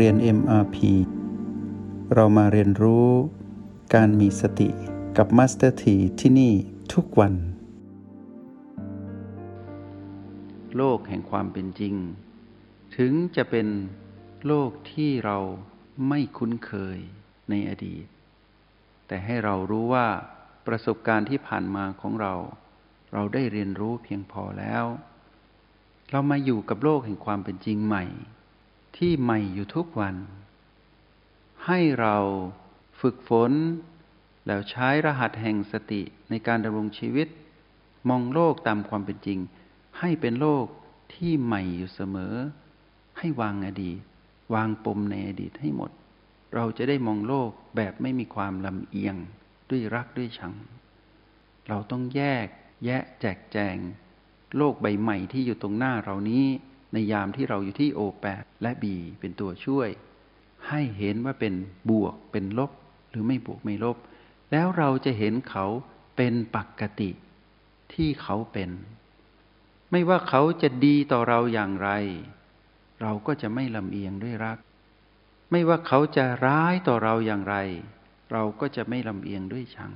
เรียน MRP เรามาเรียนรู้การมีสติกับ Master T ที่ที่นี่ทุกวัน โลกแห่งความเป็นจริง ถึงจะเป็นโลกที่เราไม่คุ้นเคยในอดีต แต่ให้เรารู้ว่าประสบการณ์ที่ผ่านมาของเรา เราได้เรียนรู้เพียงพอแล้ว เรามาอยู่กับโลกแห่งความเป็นจริงใหม่ ที่ใหม่อยู่ทุกวัน ให้เราฝึกฝน แล้วใช้รหัสแห่งสติในการดำรงชีวิต มองโลกตามความเป็นจริง ให้เป็นโลกที่ใหม่อยู่เสมอ ให้วางอดีต วางปมในอดีตให้หมด เราจะได้มองโลกแบบไม่มีความลำเอียงด้วยรักด้วยชัง เราต้องแยกแยะแจกแจง โลกใบใหม่ที่อยู่ตรงหน้าเรานี้ ในยามที่เราอยู่ที่โอแปดและบีเป็นตัวช่วย ให้เห็นว่าเป็นบวกเป็นลบ หรือไม่บวกไม่ลบ แล้วเราจะเห็นเขาเป็นปกติที่เขาเป็น ไม่ว่าเขาจะดีต่อเราอย่างไร เราก็จะไม่ลำเอียงด้วยรัก ไม่ว่าเขาจะร้ายต่อเราอย่างไร เราก็จะไม่ลำเอียงด้วยชัง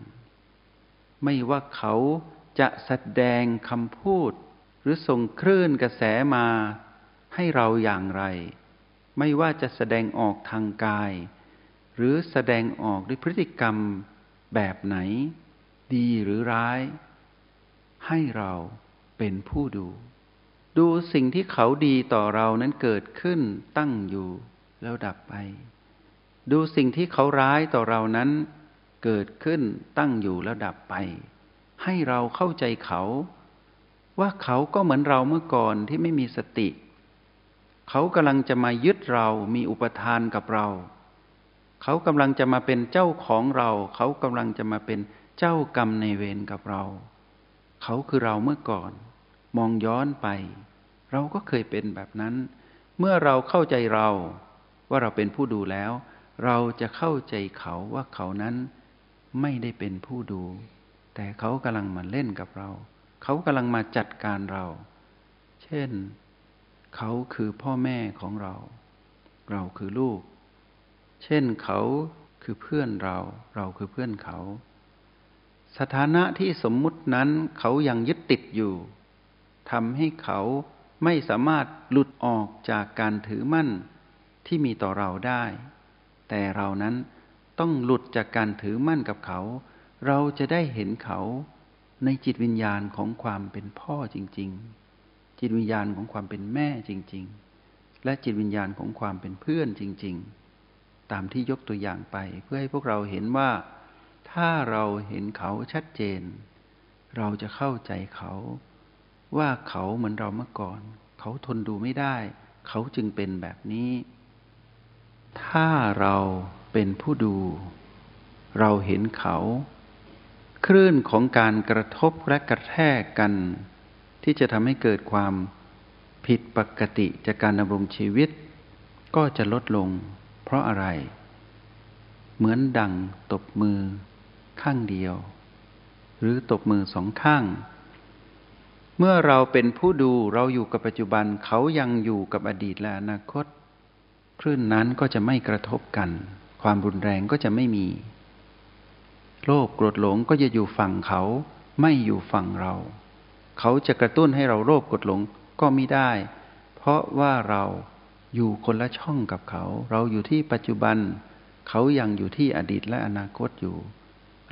ไม่ว่าเขาจะแสดงคำพูด หรือส่งคลื่นกระแสมา ให้เราอย่างไร ไม่ว่าจะแสดงออกทางกาย หรือแสดงออกด้วยพฤติกรรมแบบไหน ดีหรือร้าย ให้เราเป็นผู้ดู ดูสิ่งที่เขาดีต่อเรานั้นเกิดขึ้นตั้งอยู่แล้วดับไป ดูสิ่งที่เขาร้ายต่อเรานั้น เกิดขึ้นตั้งอยู่แล้วดับไป ให้เราเข้าใจเขา ว่าเขาก็เหมือนเราเมื่อก่อนที่ไม่มีสติ เขากำลังจะมายึดเรามีอุปทานกับเรา เขากำลังจะมาเป็นเจ้าของเรา เขากำลังจะมาเป็นเจ้ากรรมในเวรกับเรา เขาคือเราเมื่อก่อน มองย้อนไป เราก็เคยเป็นแบบนั้น เมื่อเราเข้าใจเราว่าเราเป็นผู้ดูแล้ว เราจะเข้าใจเขาว่าเขานั้นไม่ได้เป็นผู้ดู แต่เขากำลังมาเล่นกับเรา เขากำลังมาจัดการเรา เช่น เขาคือพ่อแม่ของเรา เราคือลูก เช่นเขาคือเพื่อนเรา เราคือเพื่อนเขา สถานะที่สมมุตินั้นเขายังยึดติดอยู่ทำให้เขาไม่สามารถหลุดออกจากการถือมั่นที่มีต่อเราได้ แต่เรานั้นต้องหลุดจากการถือมั่นกับเขา เราจะได้เห็นเขาในจิตวิญญาณของความเป็นพ่อจริง ๆ จิตวิญญาณของความเป็นแม่จริง ๆ และจิตวิญญาณของความเป็นเพื่อนจริง ๆ ตามที่ยกตัวอย่างไป เพื่อให้พวกเราเห็นว่า ถ้าเราเห็นเขาชัดเจน เราจะเข้าใจเขา ว่าเขาเหมือนเราเมื่อก่อน เขาทนดูไม่ได้ เขาจึงเป็นแบบนี้ ถ้าเราเป็นผู้ดู เราเห็นเขา คลื่นของการกระทบและกระแทกกัน ที่จะทำให้เกิดความผิดปกติจากการดำรงชีวิต ก็จะลดลง เพราะอะไร เหมือนดังตบมือข้างเดียว หรือตบมือสองข้าง เมื่อเราเป็นผู้ดูเราอยู่กับปัจจุบันเขายังอยู่กับอดีตและอนาคตคลื่นนั้นก็จะไม่กระทบกัน ความรุนแรงก็จะไม่มี โลภโกรธหลงก็จะอยู่ฝั่งเขาไม่อยู่ฝั่งเรา เขาจะกระตุ้นให้เราโลภกรธหลงก็ไม่ได้ เพราะว่าเราอยู่คนละช่องกับเขา เราอยู่ที่ปัจจุบัน เขายังอยู่ที่อดีตและอนาคตอยู่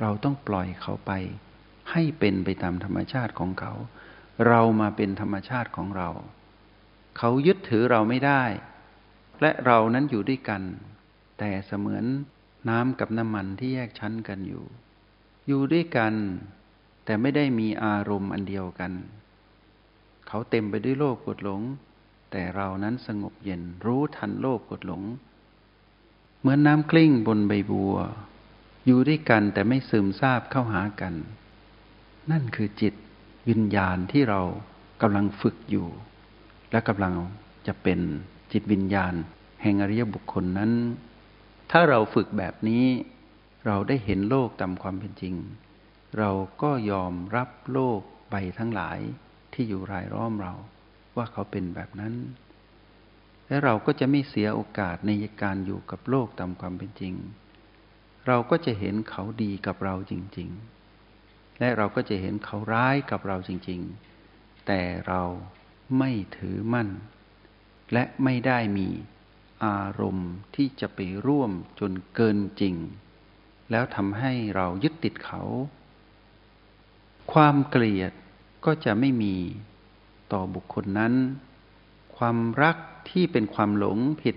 เราต้องปล่อยเขาไป ให้เป็นไปตามธรรมชาติของเขา เรามาเป็นธรรมชาติของเรา เขายึดถือเราไม่ได้ และเรานั้นอยู่ด้วยกัน แต่เสมือนน้ำกับน้ำมันที่แยกชั้นกันอยู่ อยู่ด้วยกัน แต่ไม่ได้มีอารมณ์อันเดียวกัน เขาเต็มไปด้วยโลภกดหลง แต่เรานั้นสงบเย็นรู้ทันโลภกดหลง เหมือนน้ำกลิ้งบนใบบัว อยู่ด้วยกันแต่ไม่ซึมซาบเข้าหากัน นั่นคือจิตวิญญาณที่เรากำลังฝึกอยู่ และกำลังจะเป็นจิตวิญญาณ แห่งอริยบุคคลนั้น ถ้าเราฝึกแบบนี้ เราได้เห็นโลกตามความเป็นจริง เราก็ยอมรับโลกใบทั้งหลายที่อยู่รายล้อมเรา ว่าเขาเป็นแบบนั้น และเราก็จะไม่เสียโอกาสในการอยู่กับโลกตามความเป็นจริง เราก็จะเห็นเขาดีกับเราจริง ๆ และเราก็จะเห็นเขาร้ายกับเราจริง ๆ แต่เราไม่ถือมั่น และไม่ได้มีอารมณ์ที่จะไปร่วมจนเกินจริง แล้วทำให้เรายึดติดเขา ความเกลียดก็จะไม่มีต่อบุคคลนั้น ความรักที่เป็นความหลงผิด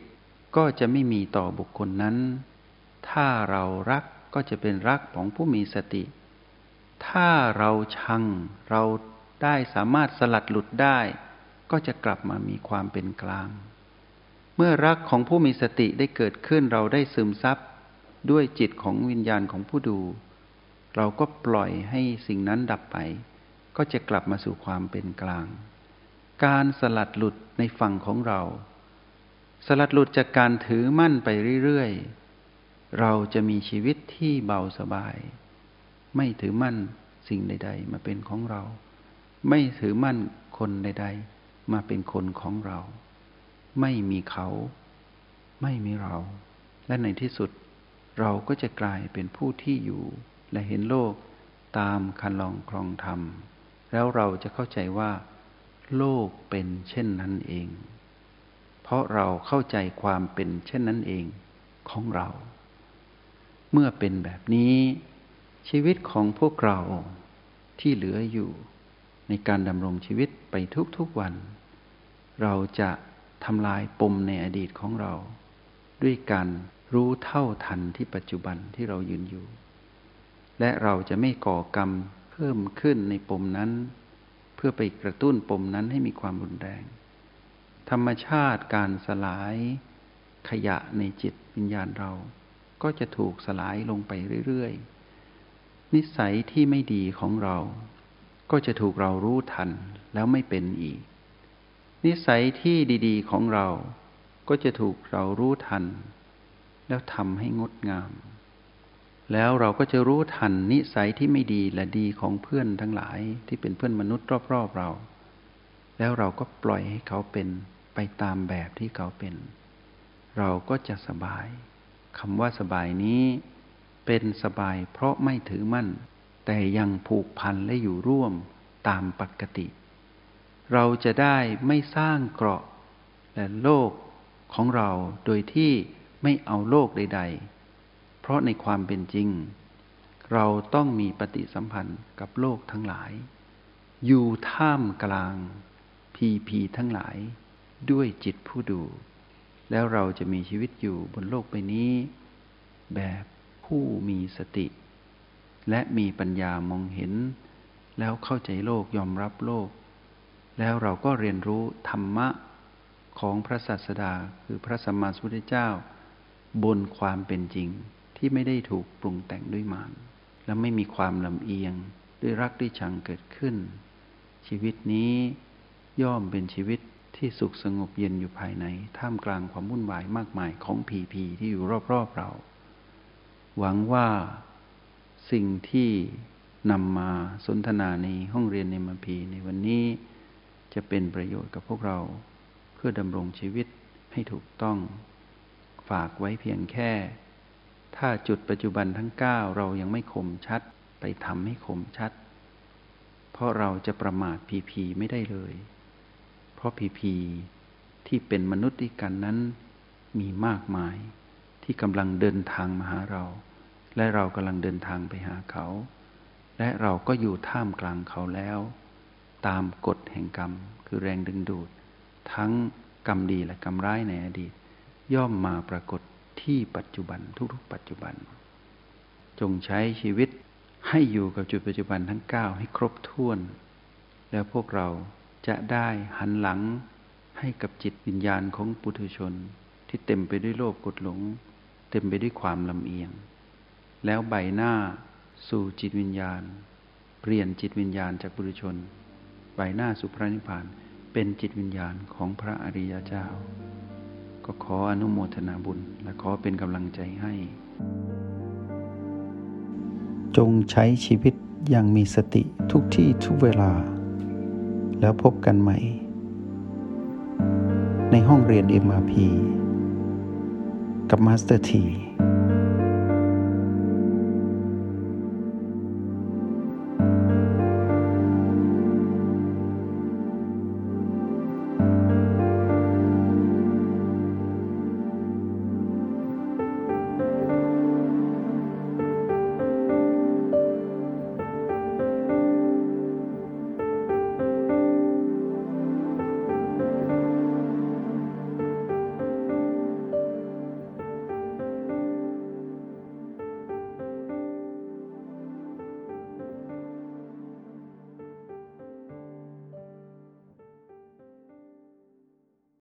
ก็จะไม่มีต่อบุคคลนั้น ถ้าเรารักก็จะเป็นรักของผู้มีสติ ถ้าเราชังเราได้สามารถสลัดหลุดได้ ก็จะกลับมามีความเป็นกลาง เมื่อรักของผู้มีสติได้เกิดขึ้นเราได้ซึมซับด้วยจิตของวิญญาณของผู้ดู เราก็ปล่อยให้สิ่งนั้นดับไป ก็จะกลับมาสู่ความเป็นกลาง การสลัดหลุดในฝั่งของเรา สลัดหลุดจากการถือมั่นไปเรื่อยๆ เราจะมีชีวิตที่เบาสบาย ไม่ถือมั่นสิ่งใด ๆ มาเป็นของเรา ไม่ถือมั่นคนใด ๆ มาเป็นคนของเรา ไม่มีเขา ไม่มีเรา และในที่สุดเราก็จะกลายเป็นผู้ที่อยู่ และเห็นโลกตามคันลองครองธรรม แล้วเราจะเข้าใจว่า โลกเป็นเช่นนั้นเอง เพราะเราเข้าใจความเป็นเช่นนั้นเองของเรา เมื่อเป็นแบบนี้ ชีวิตของพวกเราที่เหลืออยู่ในการดำรงชีวิตไปทุกๆวัน เราจะทำลายปมในอดีตของเรา ด้วยการรู้เท่าทันที่ปัจจุบันที่เรายืนอยู่ และเราจะไม่ก่อกรรมเพิ่มขึ้นในปมนั้น เพื่อไปกระตุ้นปมนั้นให้มีความรุนแรง ธรรมชาติการสลายขยะในจิตวิญญาณเรา ก็จะถูกสลายลงไปเรื่อยๆ นิสัยที่ไม่ดีของเรา ก็จะถูกเรารู้ทันแล้วไม่เป็นอีก นิสัยที่ดีๆของเรา ก็จะถูกเรารู้ทัน แล้วทำให้งดงาม แล้วเราก็จะรู้ทันนิสัยที่ไม่ดีและดีของเพื่อนทั้งหลายที่เป็นเพื่อนมนุษย์รอบๆเรา แล้วเราก็ปล่อยให้เขาเป็นไปตามแบบที่เขาเป็น เราก็จะสบายคำว่าสบายนี้เป็นสบายเพราะไม่ถือมั่น แต่ยังผูกพันและอยู่ร่วมตามปกติ เราจะได้ไม่สร้างเกราะและโลกของเราโดยที่ไม่เอาโลกใด ๆ ราะในความเป็นจริง เราต้องมีปฏิสัมพันธ์กับโลกทั้งหลาย อยู่ท่ามกลางพีพีทั้งหลายด้วยจิตผู้ดู แล้วเราจะมีชีวิตอยู่บนโลกใบนี้ แบบผู้มีสติ และมีปัญญามองเห็น แล้วเข้าใจโลกยอมรับโลก แล้วเราก็เรียนรู้ธรรมะของพระศาสดาคือพระสัมมาสัมพุทธเจ้า บนความเป็นจริง ที่ไม่ได้ถูกปรุงแต่งด้วยมารและไม่มีความลำเอียงด้วยรักด้วยชังเกิดขึ้น ชีวิตนี้ย่อมเป็นชีวิตที่สุขสงบเย็นอยู่ภายใน ท่ามกลางความวุ่นวายมากมายของผีผีที่อยู่รอบๆเรา หวังว่าสิ่งที่นำมาสนทนาในห้องเรียนในมัพีในวันนี้จะเป็นประโยชน์กับพวกเรา เพื่อดำรงชีวิตให้ถูกต้อง ฝากไว้เพียงแค่ ถ้าจุดปัจจุบันทั้งเก้าเรายังไม่คมชัด ไปทำให้คมชัด เพราะเราจะประมาทพีพีไม่ได้เลย เพราะพีพีที่เป็นมนุษย์ด้วยกันนั้นมีมากมายที่กำลังเดินทางมาหาเรา และเรากำลังเดินทางไปหาเขา และเราก็อยู่ท่ามกลางเขาแล้ว ตามกฎแห่งกรรม คือแรงดึงดูด ทั้งกรรมดีและกรรมร้ายในอดีต ย่อมมาปรากฏ ที่ปัจจุบันทุกๆ ปัจจุบัน จงใช้ชีวิตให้อยู่กับจุดปัจจุบันทั้งเก้าให้ครบถ้วน แล้วพวกเราจะได้หันหลังให้กับจิตวิญญาณของปุถุชน ที่เต็มไปด้วยโลภกดหลง เต็มไปด้วยความลำเอียง แล้วใบหน้าสู่จิตวิญญาณ เปลี่ยนจิตวิญญาณจากปุถุชน บ่ายหน้าสู่พระนิพพานเป็นจิตวิญญาณของพระอริยเจ้า ก็ขออนุโมทนาบุญ และขอเป็นกำลังใจให้ จงใช้ชีวิตอย่างมีสติทุกที่ทุกเวลา แล้วพบกันใหม่ ในห้องเรียน MRP กับมาสเตอร์ที